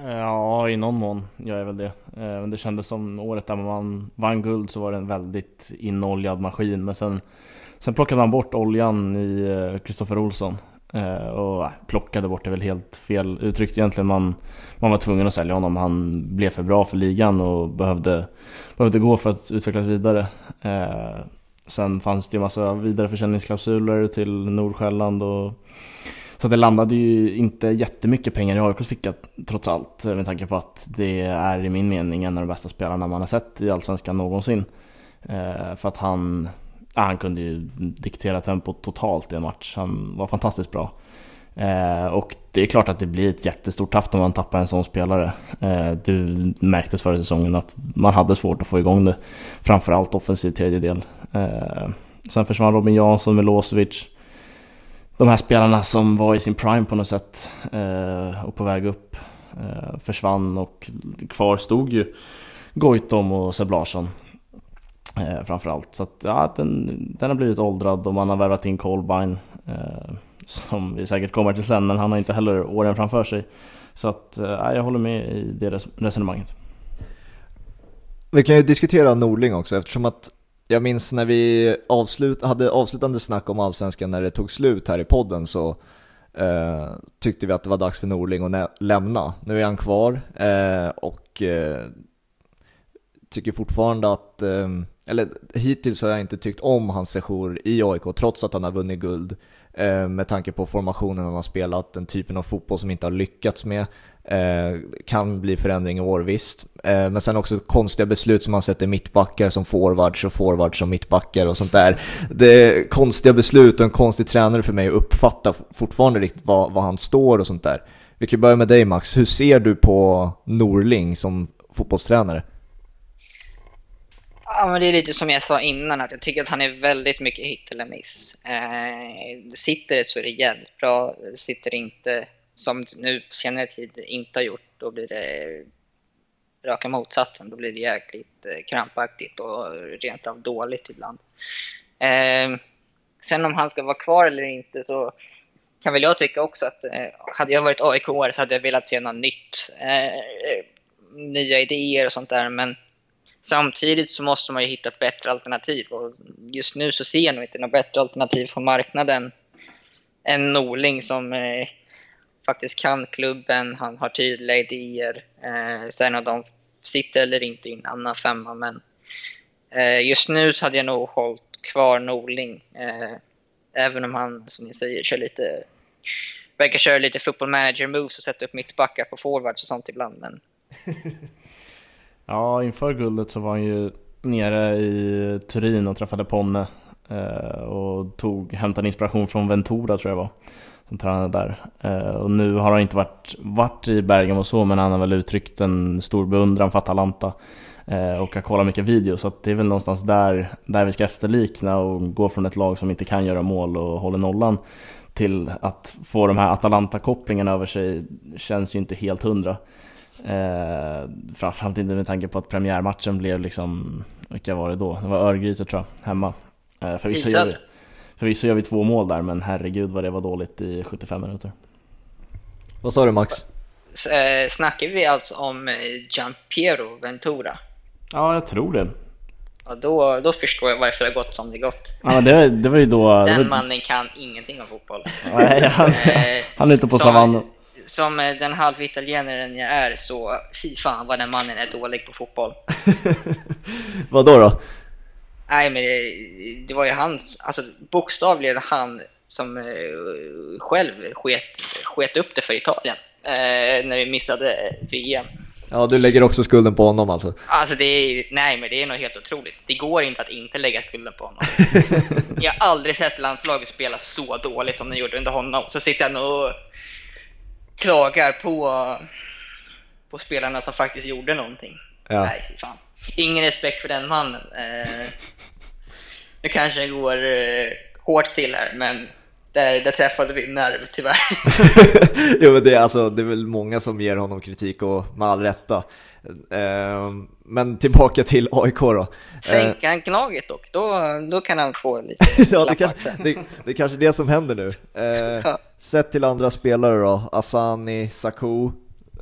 Ja, i någon mån gör jag väl det. Eh, men det kändes som året där man vann guld så var det en väldigt inoljad maskin. Men sen, sen plockade man bort oljan i eh, Kristoffer Olsson. Eh, och plockade bort det väl helt fel uttryckt egentligen. Man, man var tvungen att sälja honom. Han blev för bra för ligan och behövde, behövde gå för att utvecklas vidare. Sen fanns det ju massa vidareförsäljningsklausuler till Nordsjälland och så det landade ju inte jättemycket pengar i AIKs ficka trots allt eh, med tanke på att det är i min mening en av de bästa spelarna man har sett i Allsvenskan någonsin. Eh, för att han, ja, han kunde ju diktera tempot totalt i en match. Han var fantastiskt bra. Eh, och det är klart att det blir ett jättestort tapp när man tappar en sån spelare. Det märktes förra säsongen att man hade svårt att få igång det. Framförallt offensiv tredjedel. sen försvann Robin Jansson, Milosevic de här spelarna som var i sin prime på något sätt eh, och på väg upp eh, försvann och kvar stod ju Goitom och Seb Larsson eh, framförallt. Så att, ja, den, den har blivit åldrad och man har värvat in Colbine eh, som vi säkert kommer till sen, men han har inte heller åren framför sig. Så att, eh, jag håller med i det resonemanget. Vi kan ju diskutera Norling också eftersom att jag minns när vi avslut, hade avslutande snack om Allsvenskan när det tog slut här i podden så eh, tyckte vi att det var dags för Norling att lämna. Nu är han kvar eh, och eh, tycker fortfarande att, eh, eller hittills har jag inte tyckt om hans sejour i AIK trots att han har vunnit guld. Eh, med tanke på formationen han har spelat, den typen av fotboll som inte har lyckats med. Eh, kan bli förändring i år, visst. Eh, men sen också konstiga beslut som man sätter mittbackar som forwards och forwards som mittbackar och sånt där. Det är konstiga beslut och en konstig tränare för mig att uppfatta fortfarande riktigt vad, vad han står och sånt där. Vi kan börja med dig Max, hur ser du på Norling som fotbollstränare? Ja, men det är lite som jag sa innan, att jag tycker att han är väldigt mycket hit eller miss. Eh, sitter det så är det jävligt bra. Sitter det inte, som nu på senare tid inte har gjort, då blir det raka motsatsen. Då blir det jäkligt eh, krampaktigt och rent av dåligt ibland. Eh, sen om han ska vara kvar eller inte så kan väl jag tycka också att eh, hade jag varit aik så hade jag velat se något nytt. Eh, nya idéer och sånt där. Men samtidigt så måste man ju hitta ett bättre alternativ. Och just nu så ser jag nog inte något bättre alternativ på marknaden än Norling som eh, faktiskt kan klubben, han har tydliga idéer. Eh, sen om de sitter eller inte i en annan femma. Men eh, just nu så hade jag nog hållit kvar Norling. Eh, även om han, som ni säger, kör lite verkar köra lite football manager moves och sätta upp mittbackar på forwards och sånt ibland. Men... ja, inför guldet så var han ju nere i Turin och träffade Ponne eh, och tog, hämtade inspiration från Ventura tror jag var som tränade där. Eh, och nu har han inte varit, varit i Bergamo och så men han har väl uttryckt en stor beundran för Atalanta eh, och har kollat mycket video så det är väl någonstans där, där vi ska efterlikna och gå från ett lag som inte kan göra mål och håller nollan till att få de här Atalanta-kopplingarna över sig känns ju inte helt hundra. Eh, framförallt inte med tanke på att premiärmatchen blev liksom, vilka var det då? Det var Örgryte tror jag, hemma. Eh, förvisso, gör förvisso gör vi två mål där men herregud vad det var dåligt i 75 minuter. Vad sa du Max? Eh, snackar vi alltså om eh, Giampiero Ventura? Ja, jag tror det. Ja, då, då förstår jag varför det har gått som det gått. Ja, det, det var ju då... Den var... mannen kan ingenting om fotboll. Nej, han, eh, han är ute på savannen. Som den halvitalienaren jag är så, fy fan vad den mannen är dålig på fotboll. vad då då? Nej men det, det, var ju hans, alltså bokstavligen han som eh, själv sket, sket upp det för Italien eh, när vi missade VM. Ja, du lägger också skulden på honom alltså? Alltså det är, nej men det är nog helt otroligt. Det går inte att inte lägga skulden på honom. jag har aldrig sett landslaget spela så dåligt som de gjorde under honom. Så sitter han och klagar på, på spelarna som faktiskt gjorde någonting. Ja. Nej, fan. Ingen respekt för den mannen. Eh, nu kanske det går eh, hårt till här, men där, där träffade vi nerv tyvärr. jo men det är, alltså, det är väl många som ger honom kritik och med all rätta. Eh, men tillbaka till AIK då. Sänka han Gnaget dock, då, då kan han få lite ja, det, kan, det, det är kanske det som händer nu. Eh, ja. Sett till andra spelare då, Asani, Saku,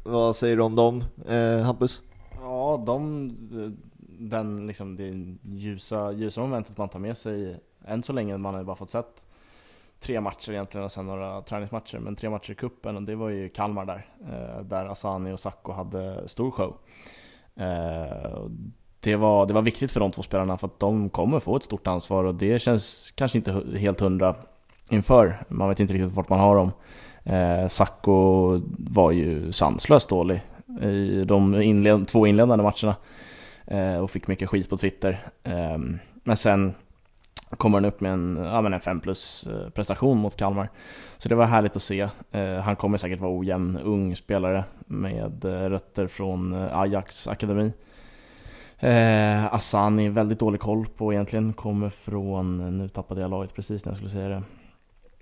vad säger du om dem, eh, Hampus? Ja, de, den, liksom, det ljusa, ljusa momentet man tar med sig än så länge, man har ju bara fått sett tre matcher egentligen och sen några träningsmatcher, men tre matcher i kuppen och det var ju Kalmar där, eh, där Asani och Sacco hade stor show. Eh, det var, det var viktigt för de två spelarna för att de kommer få ett stort ansvar och det känns kanske inte helt hundra inför. Man vet inte riktigt vart man har dem. Eh, Sacco var ju sanslöst dålig i de inled två inledande matcherna och fick mycket skit på Twitter. Men sen kommer han upp med en, ja, men en 5 plus eh, prestation mot Kalmar. Så det var härligt att se. Eh, han kommer säkert vara ojämn, ung spelare med eh, rötter från Ajax akademi. Eh, Asani, väldigt dålig koll på egentligen, kommer från, nu tappade jag laget precis när jag skulle säga det.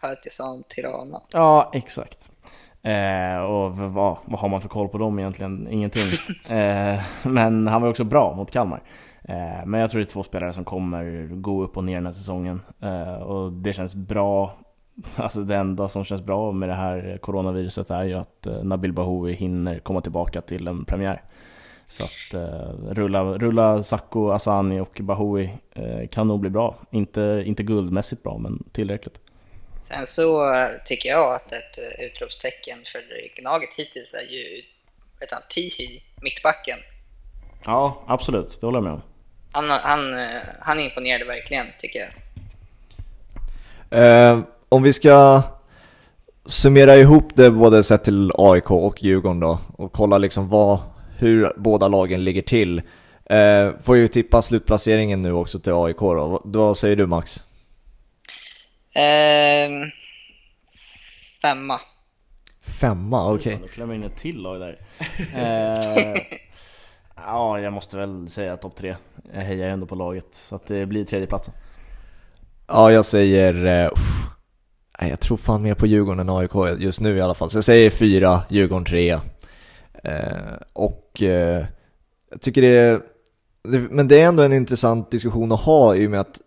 Partisan Tirana. Ja, exakt. Eh, och vad, vad har man för koll på dem egentligen? Ingenting. eh, men han var också bra mot Kalmar. Eh, men jag tror det är två spelare som kommer gå upp och ner den här säsongen. Eh, och det känns bra. Alltså det enda som känns bra med det här coronaviruset är ju att eh, Nabil Bahoui hinner komma tillbaka till en premiär. Så att rulla, rulla Sacco, Asani och Bahoui kan nog bli bra. Inte, inte guldmässigt bra, men tillräckligt. Sen så tycker jag att ett utropstecken för Gnaget hittills är ju vet han, Tihi, mittbacken. Ja, absolut. Det håller jag med om han, han, eh, han imponerade verkligen, tycker jag. Eh, om vi ska summera ihop det både sett till AIK och Djurgården då och kolla liksom vad, hur båda lagen ligger till. Eh, får ju tippa slutplaceringen nu också till AIK då. Vad säger du Max? Eh, femma. Femma, okej. Okay. Du klämmer in ett till lag där. Eh, Ja, jag måste väl säga topp tre. Jag hejar ändå på laget, så att det blir tredjeplatsen. Ja, jag säger... Uh, Nej, jag tror fan mer på Djurgården än AIK just nu i alla fall. Så jag säger fyra, Djurgården trea. Eh, och eh, jag tycker det är, men det är ändå en intressant diskussion att ha i och med att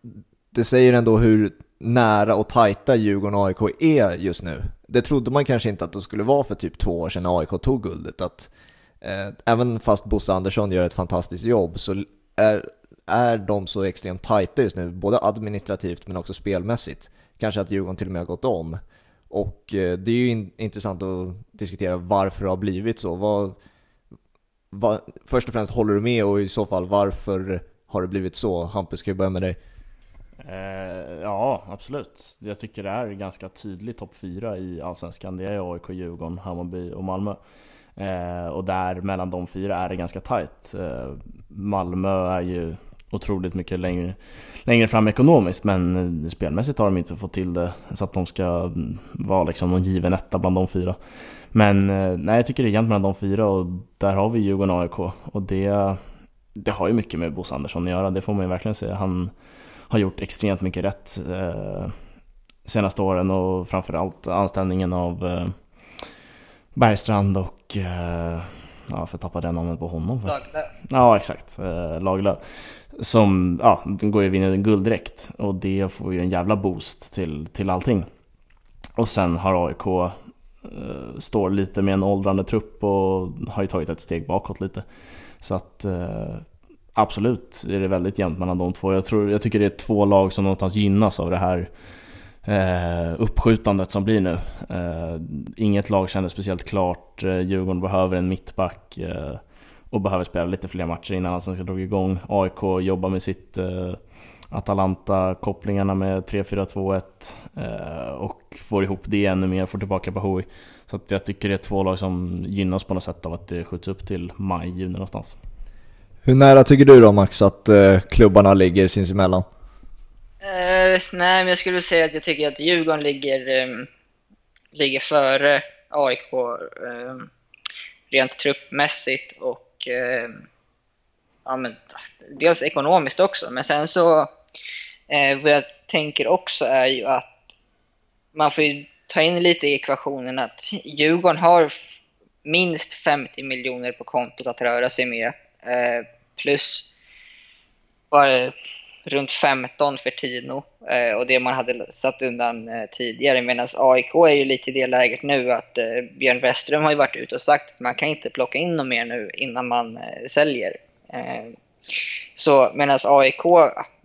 det säger ändå hur nära och tajta Djurgården och AIK är just nu. Det trodde man kanske inte att det skulle vara för typ två år sedan när AIK tog guldet. Att, eh, även fast Bosse Andersson gör ett fantastiskt jobb så är, är de så extremt tajta just nu, både administrativt men också spelmässigt. Kanske att Djurgården till och med har gått om. Och eh, det är ju in, intressant att diskutera varför det har blivit så. Vad, vad, först och främst, håller du med och i så fall varför har det blivit så? Hampus, ska vi börja med dig? Eh, ja, absolut. Jag tycker det är ganska tydligt topp fyra i Allsvenskan. Det är AIK, Djurgården, Hammarby och Malmö. Eh, och där mellan de fyra är det ganska tajt. Eh, Malmö är ju otroligt mycket längre, längre fram ekonomiskt men eh, spelmässigt har de inte fått till det så att de ska mm, vara liksom någon given etta bland de fyra. Men eh, nej, jag tycker det är jämnt mellan de fyra och där har vi Djurgården och AIK och det, det har ju mycket med Bosse Andersson att göra, det får man ju verkligen säga. Han har gjort extremt mycket rätt eh, senaste åren och framförallt anställningen av eh, Bergstrand och eh, ja, för att tappa det namnet på honom. Laglöf. Ja, exakt. Eh, Lagerlöf. Som, ja, går ju vinner guld direkt. Och det får ju en jävla boost till, till allting. Och sen har AIK eh, står lite med en åldrande trupp och har ju tagit ett steg bakåt lite. Så att eh, absolut är det väldigt jämnt mellan de två. Jag, tror, jag tycker det är två lag som någonstans gynnas av det här eh, uppskjutandet som blir nu. Eh, inget lag känner speciellt klart. Eh, Djurgården behöver en mittback. Eh, och behöver spela lite fler matcher innan Allsvenskan drog igång. AIK jobbar med sitt eh, Atalanta-kopplingarna med 3-4-2-1 eh, och får ihop det ännu mer, får tillbaka Bahoui. Så att jag tycker det är två lag som gynnas på något sätt av att det skjuts upp till maj, juni någonstans. Hur nära tycker du då Max att eh, klubbarna ligger sinsemellan? Uh, nej, men jag skulle säga att jag tycker att Djurgården ligger, um, ligger före AIK um, ehm, rent truppmässigt och eh, ja, men, dels ekonomiskt också, men sen så eh, vad jag tänker också är ju att man får ju ta in lite i ekvationen att Djurgården har minst 50 miljoner på kontot att röra sig med. Eh, plus bara runt 15 för Tino eh, och det man hade satt undan eh, tidigare. Medan AIK är ju lite i det läget nu att eh, Björn Westström har ju varit ute och sagt att man kan inte plocka in dem mer nu innan man eh, säljer. Eh, så medan AIK,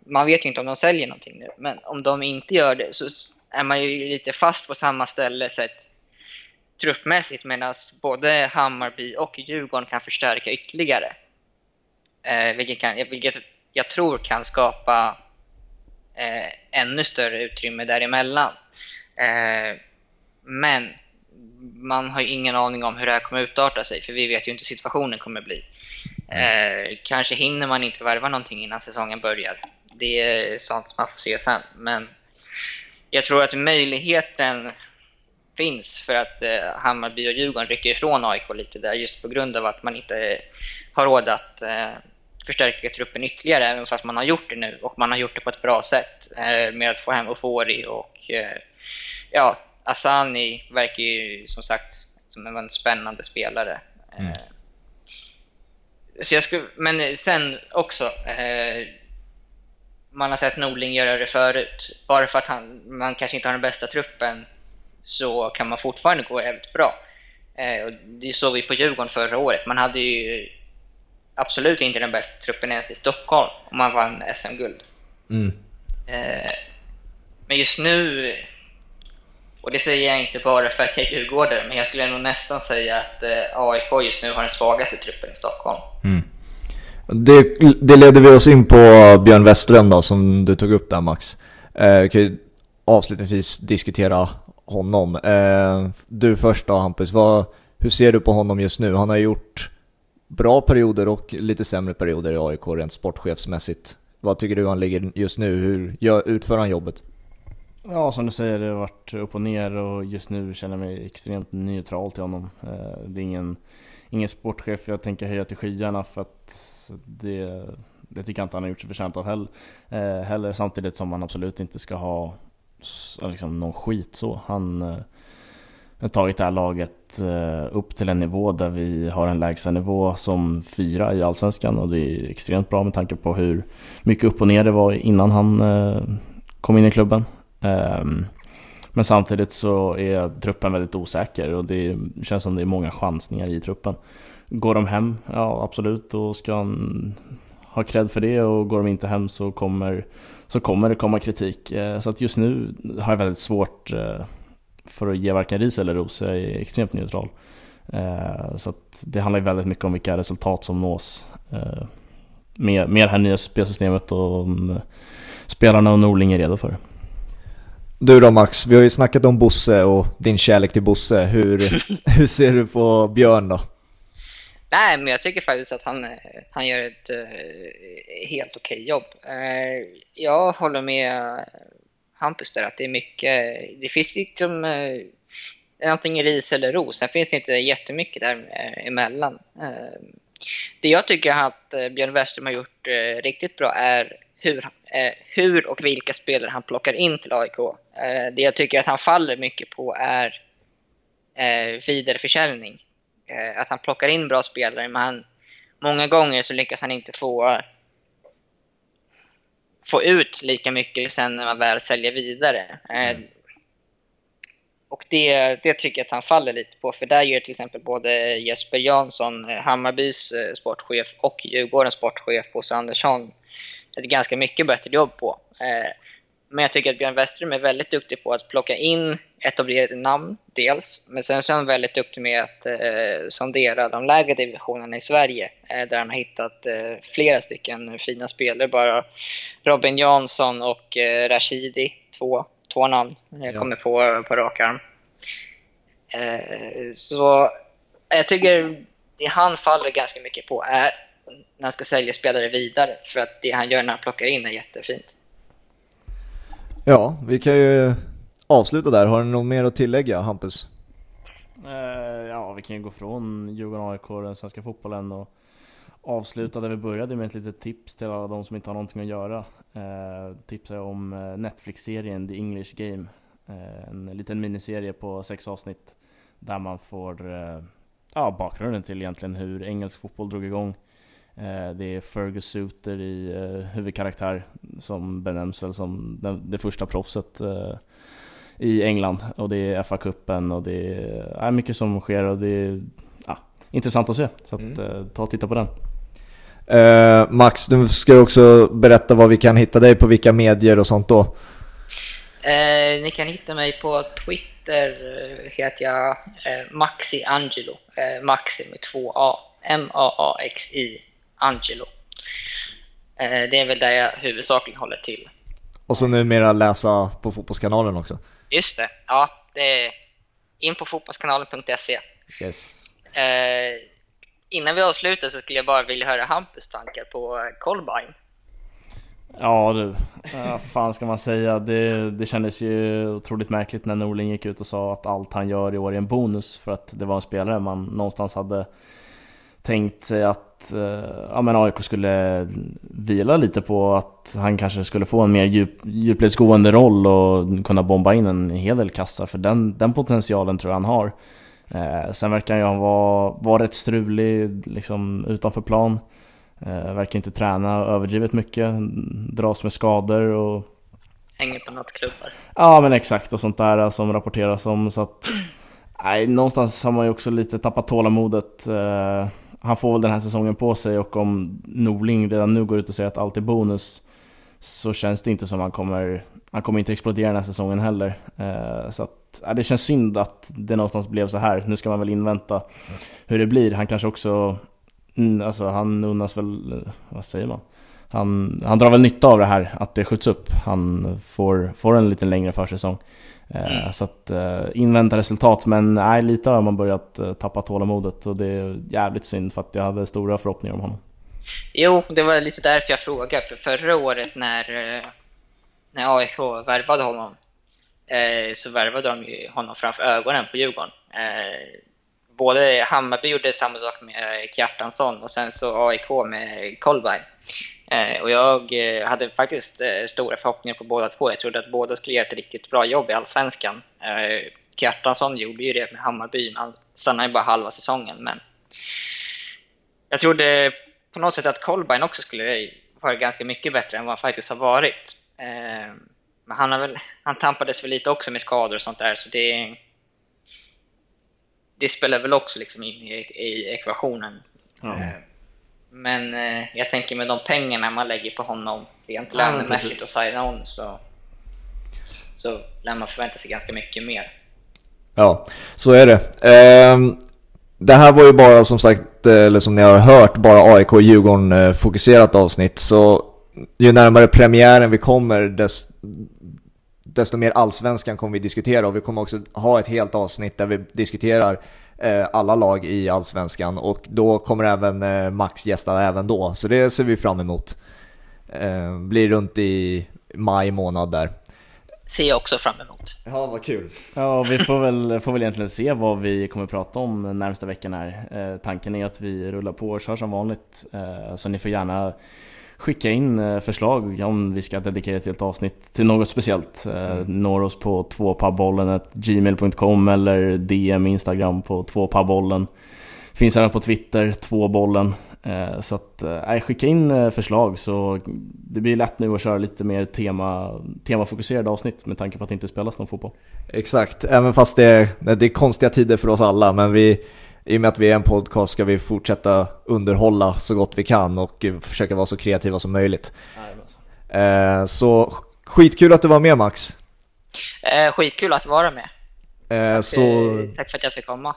man vet ju inte om de säljer någonting nu, men om de inte gör det så är man ju lite fast på samma ställe sett truppmässigt medan både Hammarby och Djurgården kan förstärka ytterligare. Eh, vilket, kan, vilket jag tror kan skapa eh, ännu större utrymme däremellan. Eh, men man har ju ingen aning om hur det här kommer utarta sig, för vi vet ju inte hur situationen kommer bli. Eh, kanske hinner man inte värva någonting innan säsongen börjar. Det är sånt man får se sen. Men jag tror att möjligheten finns för att eh, Hammarby och Djurgården rycker ifrån AIK lite där just på grund av att man inte har råd att eh, förstärka truppen ytterligare, även fast man har gjort det nu. Och man har gjort det på ett bra sätt eh, med att få hem Ofori och eh, ja, Asani verkar ju som sagt som en spännande spelare. Mm. Eh, så jag skulle, men sen också, man har sett Norling göra det förut. Bara för att han, man kanske inte har den bästa truppen så kan man fortfarande gå jävligt bra. Eh, och det såg vi på Djurgården förra året. Man hade ju absolut inte den bästa truppen ens i Stockholm om man vann SM-guld. Mm. Eh, men just nu, och det säger jag inte bara för att jag är djurgårdare, men jag skulle nog nästan säga att eh, AIK just nu har den svagaste truppen i Stockholm. Mm. Det, det leder vi oss in på Björn Westerlund då, som du tog upp där Max. Eh, kan ju avslutningsvis diskutera honom. Eh, du först då Hampus, vad, hur ser du på honom just nu? Han har gjort bra perioder och lite sämre perioder i AIK rent sportchefsmässigt. Vad tycker du han ligger just nu? Hur gör, utför han jobbet? Ja, som du säger, det har varit upp och ner och just nu känner jag mig extremt neutral till honom. Eh, det är ingen, ingen sportchef jag tänker höja till skyarna för att det, det tycker jag inte han har gjort sig förtjänt av heller. Eh, heller. Samtidigt som han absolut inte ska ha liksom, någon skit så. Han eh, har tagit det här laget eh, upp till en nivå där vi har en lägsta nivå som fyra i Allsvenskan och det är extremt bra med tanke på hur mycket upp och ner det var innan han eh, kom in i klubben. Ehm, men samtidigt så är truppen väldigt osäker och det känns som det är många chansningar i truppen. Går de hem? Ja absolut, då ska han ha cred för det och går de inte hem så kommer, så kommer det komma kritik. Eh, så att just nu har jag väldigt svårt för att ge varken ris eller ros, jag är extremt neutral. Eh, så att det handlar ju väldigt mycket om vilka resultat som nås med, med det här nya spelsystemet och om spelarna och Norling är redo för det. Du då Max, vi har ju snackat om Bosse och din kärlek till Bosse. Hur, hur ser du på Björn då? Nej, men jag tycker faktiskt att han, han gör ett uh, helt okej okay jobb. Jag håller med Hampus där att det är mycket, det finns liksom eh, antingen ris eller ros. Sen finns det inte jättemycket där eh, emellan. Eh, det jag tycker att eh, Björn Westström har gjort riktigt bra är hur, eh, hur och vilka spelare han plockar in till AIK. Eh, det jag tycker att han faller mycket på är eh, vidareförsäljning. Eh, att han plockar in bra spelare, men han, många gånger så lyckas han inte få, få ut lika mycket sen när man väl säljer vidare. Eh, mm. Och det, det tycker jag att han faller lite på, för där gör till exempel både Jesper Jansson, Hammarbys eh, sportchef, och Djurgårdens sportchef Bosse Andersson ett ganska mycket bättre jobb på. Men jag tycker att Björn Westerholm är väldigt duktig på att plocka in etablerade namn, dels. Men sen så är han väldigt duktig med att eh, sondera de lägre divisionerna i Sverige. Eh, där han har hittat eh, flera stycken fina spelare. Bara Robin Jansson och eh, Rashidi, två, två namn jag ja. kommer på på rak arm. Eh, så jag tycker det han faller ganska mycket på är när han ska sälja spelare vidare. För att det han gör när han plockar in är jättefint. Ja, vi kan ju avsluta där. Har du något mer att tillägga, Hampus? Uh, ja, vi kan ju gå från Djurgården, AIK och den svenska fotbollen och avsluta där vi började med ett litet tips till alla de som inte har någonting att göra. Eh, uh, tipsar om eh, Netflix-serien The English Game. Uh, en liten miniserie på sex avsnitt där man får ja, bakgrunden till egentligen hur engelsk fotboll drog igång det är Fergus Suter i eh, huvudkaraktär som benämns väl som det första proffset eh, i England. Och det är FA-cupen och det är mycket som sker och det är ja, intressant att se. Så att, mm. ta och titta på den. Uh, Max, du ska också berätta var vi kan hitta dig på vilka medier och sånt då. Uh, ni kan hitta mig på Twitter, heter jag uh, Maxi Angelo. Maxi med två A. M-A-A-X-I Angelo. Eh, det är väl där jag huvudsakligen håller till. Och så numera läsa på Fotbollskanalen också. Just det, ja. Det är in på fotbollskanalen.se. Yes. Eh, innan vi avslutar så skulle jag bara vilja höra Hampus tankar på Colbine. Ja du, vad fan ska man säga? Det, det kändes ju otroligt märkligt när Norling gick ut och sa att allt han gör i år är en bonus för att det var en spelare man någonstans hade tänkt sig att eh, ja, men AIK skulle vila lite på att han kanske skulle få en mer djup, djupledsgående roll och kunna bomba in en hel del kassar för den, den potentialen tror jag han har. Eh, sen verkar han ju vara, vara rätt strulig liksom, utanför plan. Eh, verkar inte träna överdrivet mycket, dras med skador och... Hänger på nattklubbar. Ja men exakt och sånt där som rapporteras om så att... Nej, någonstans har man ju också lite tappat tålamodet. Eh, han får väl den här säsongen på sig och om Norling redan nu går ut och säger att allt är bonus så känns det inte som han kommer, han kommer inte explodera den här säsongen heller. Eh, så att, ja, det känns synd att det någonstans blev så här. Nu ska man väl invänta hur det blir. Han kanske också, mm, alltså han unnas väl, eh, vad säger man? Han, han drar väl nytta av det här, att det skjuts upp. Han får, får en lite längre försäsong. Eh, mm. Så att uh, invänta resultat, men nej, lite har man börjat uh, tappa tålamodet och det är jävligt synd för att jag hade stora förhoppningar om honom. Jo, det var lite därför jag frågade, för förra året när, när AIK värvade honom eh, så värvade de honom framför ögonen på Djurgården. Eh, både Hammarby gjorde samma sak med Kjartansson och sen så AIK med Kolbein. Eh, och jag eh, hade faktiskt eh, stora förhoppningar på båda två. Jag trodde att båda skulle göra ett riktigt bra jobb i Allsvenskan. Eh, Kjartansson gjorde ju det med Hammarby, han stannade ju bara halva säsongen. Men jag trodde på något sätt att Kolbein också skulle vara ganska mycket bättre än vad han faktiskt har varit. Men han, har väl, han tampades väl lite också med skador och sånt där, så det, det spelar väl också liksom in i, i ekvationen. Ja. Eh, men eh, jag tänker med de pengarna man lägger på honom rent ja, lönemässigt och sign-on så, så lär man förvänta sig ganska mycket mer. Ja, så är det. Eh, det här var ju bara som sagt, eller som ni har hört, bara AIK och Djurgården eh, fokuserat avsnitt. Så ju närmare premiären vi kommer, dess, desto mer allsvenskan kommer vi diskutera. Och vi kommer också ha ett helt avsnitt där vi diskuterar eh, alla lag i allsvenskan. Och då kommer även eh, Max gästa även då. Så det ser vi fram emot. Eh, blir runt i maj månad där ser jag också fram emot. Ja, vad kul. Ja, vi får väl, får väl egentligen se vad vi kommer prata om närmsta veckan här. Eh, tanken är att vi rullar på och kör som vanligt, eh, så ni får gärna skicka in eh, förslag om vi ska dedikera ett helt avsnitt till något speciellt. Eh, mm. Når oss på tvåpabbollen.gmail.com eller DM Instagram på tvåpabbollen. Finns även på Twitter, tvåbollen. Eh, så att, äh, skicka in förslag så det blir lätt nu att köra lite mer tema, temafokuserade avsnitt med tanke på att det inte spelas någon fotboll. Exakt, även fast det är, det är konstiga tider för oss alla men vi, i och med att vi är en podcast ska vi fortsätta underhålla så gott vi kan och försöka vara så kreativa som möjligt. Eh, så skitkul att du var med Max. Eh, skitkul att vara med. Eh, tack, så... tack för att jag fick komma.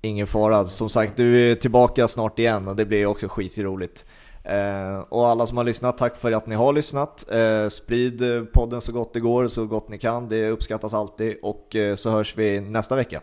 Ingen fara. Som sagt, du är tillbaka snart igen och det blir också skitroligt. Eh, och alla som har lyssnat, tack för att ni har lyssnat. Eh, sprid podden så gott det går, så gott ni kan. Det uppskattas alltid och eh, så hörs vi nästa vecka.